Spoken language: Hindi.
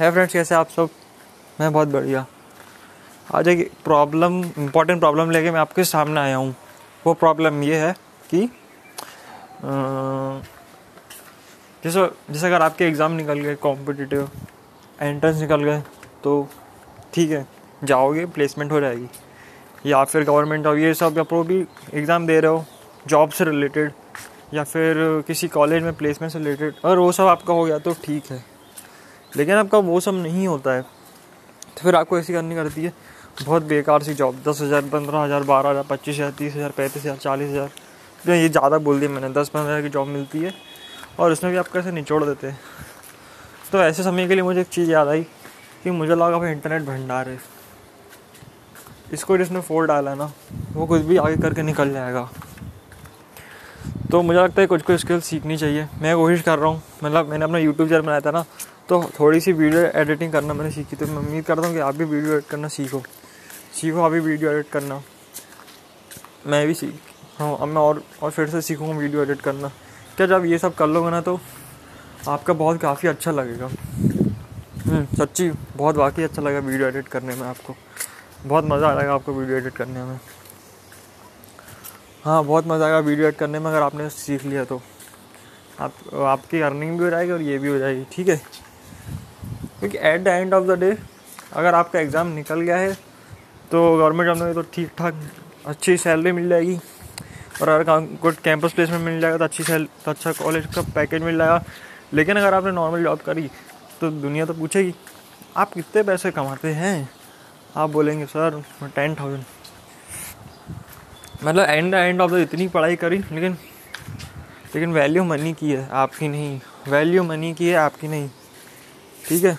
है फ्रेंड्स कैसे आप सब? मैं बहुत बढ़िया। आज एक प्रॉब्लम इम्पोर्टेंट प्रॉब्लम लेके मैं आपके सामने आया हूँ। वो प्रॉब्लम ये है कि जैसे जैसे अगर आपके एग्ज़ाम निकल गए कॉम्पिटिटिव एंट्रेंस निकल गए तो ठीक है, जाओगे प्लेसमेंट हो जाएगी। या फिर गवर्नमेंट और ये सब, या प्रो भी एग्ज़ाम दे रहे हो जॉब से रिलेटेड या फिर किसी कॉलेज में प्लेसमेंट से रिलेटेड और वो सब आपका हो गया तो ठीक है। लेकिन आपका वो सब नहीं होता है। तो फिर आपको ऐसी करनी करती है, बहुत बेकार सी जॉब दस हज़ार, पंद्रह हज़ार, बारह हज़ार, पच्चीस हज़ार, तीस हज़ार, पैंतीस हज़ार, चालीस हज़ार। तो ये ज़्यादा बोल दिया मैंने, दस पंद्रह हज़ार की जॉब मिलती है और उसमें भी आप कैसे निचोड़ देते हैं। तो ऐसे समय के लिए मुझे एक चीज़ याद आई कि मुझे लगा भाई इंटरनेट भंडार है। इसको जिसने फोड़ डाला ना, वो कुछ भी आगे करके निकल जाएगा। तो मुझे लगता है कुछ कुछ स्किल सीखनी चाहिए। मैं कोशिश कर रहा हूँ मतलब मैंने अपना यूट्यूब चैनल बनाया था ना तो थोड़ी सी वीडियो एडिटिंग करना मैंने सीखी तो मैं उम्मीद करता हूँ कि आप भी वीडियो एडिट करना सीखो। सीखो अभी वीडियो एडिट करना। मैं भी सीख हाँ अब मैं और और फिर से सीखूँगा वीडियो एडिट करना। क्या जब ये सब कर लोगे ना तो आपका बहुत काफ़ी अच्छा लगेगा। हम्म, सच्ची बहुत वाकई अच्छा लगेगा वीडियो एडिट करने में आपको। बहुत मज़ा आएगा आपको वीडियो एडिट करने में। हाँ बहुत मज़ा आएगा वीडियो एडिट करने में अगर आपने सीख लिया तो। आप आपकी अर्निंग भी हो जाएगी और ये भी हो जाएगी ठीक है? क्योंकि at the end of the day अगर आपका एग्ज़ाम निकल गया है तो गवर्नमेंट जॉब में तो ठीक ठाक अच्छी सैलरी मिल जाएगी। और अगर गुड कैंपस प्लेसमेंट मिल जाएगा तो अच्छी सैल तो अच्छा कॉलेज का पैकेज मिल जाएगा। लेकिन अगर आपने नॉर्मल जॉब करी तो दुनिया तो पूछेगी, आप कितने पैसे कमाते हैं? आप बोलेंगे, सर टेन थाउज़ेंड मतलब एंड एंड ऑफ़ द इतनी पढ़ाई करी, लेकिन लेकिन वैल्यू मनी की है, आपकी नहीं। वैल्यू मनी की है, आपकी नहीं। ठीक है?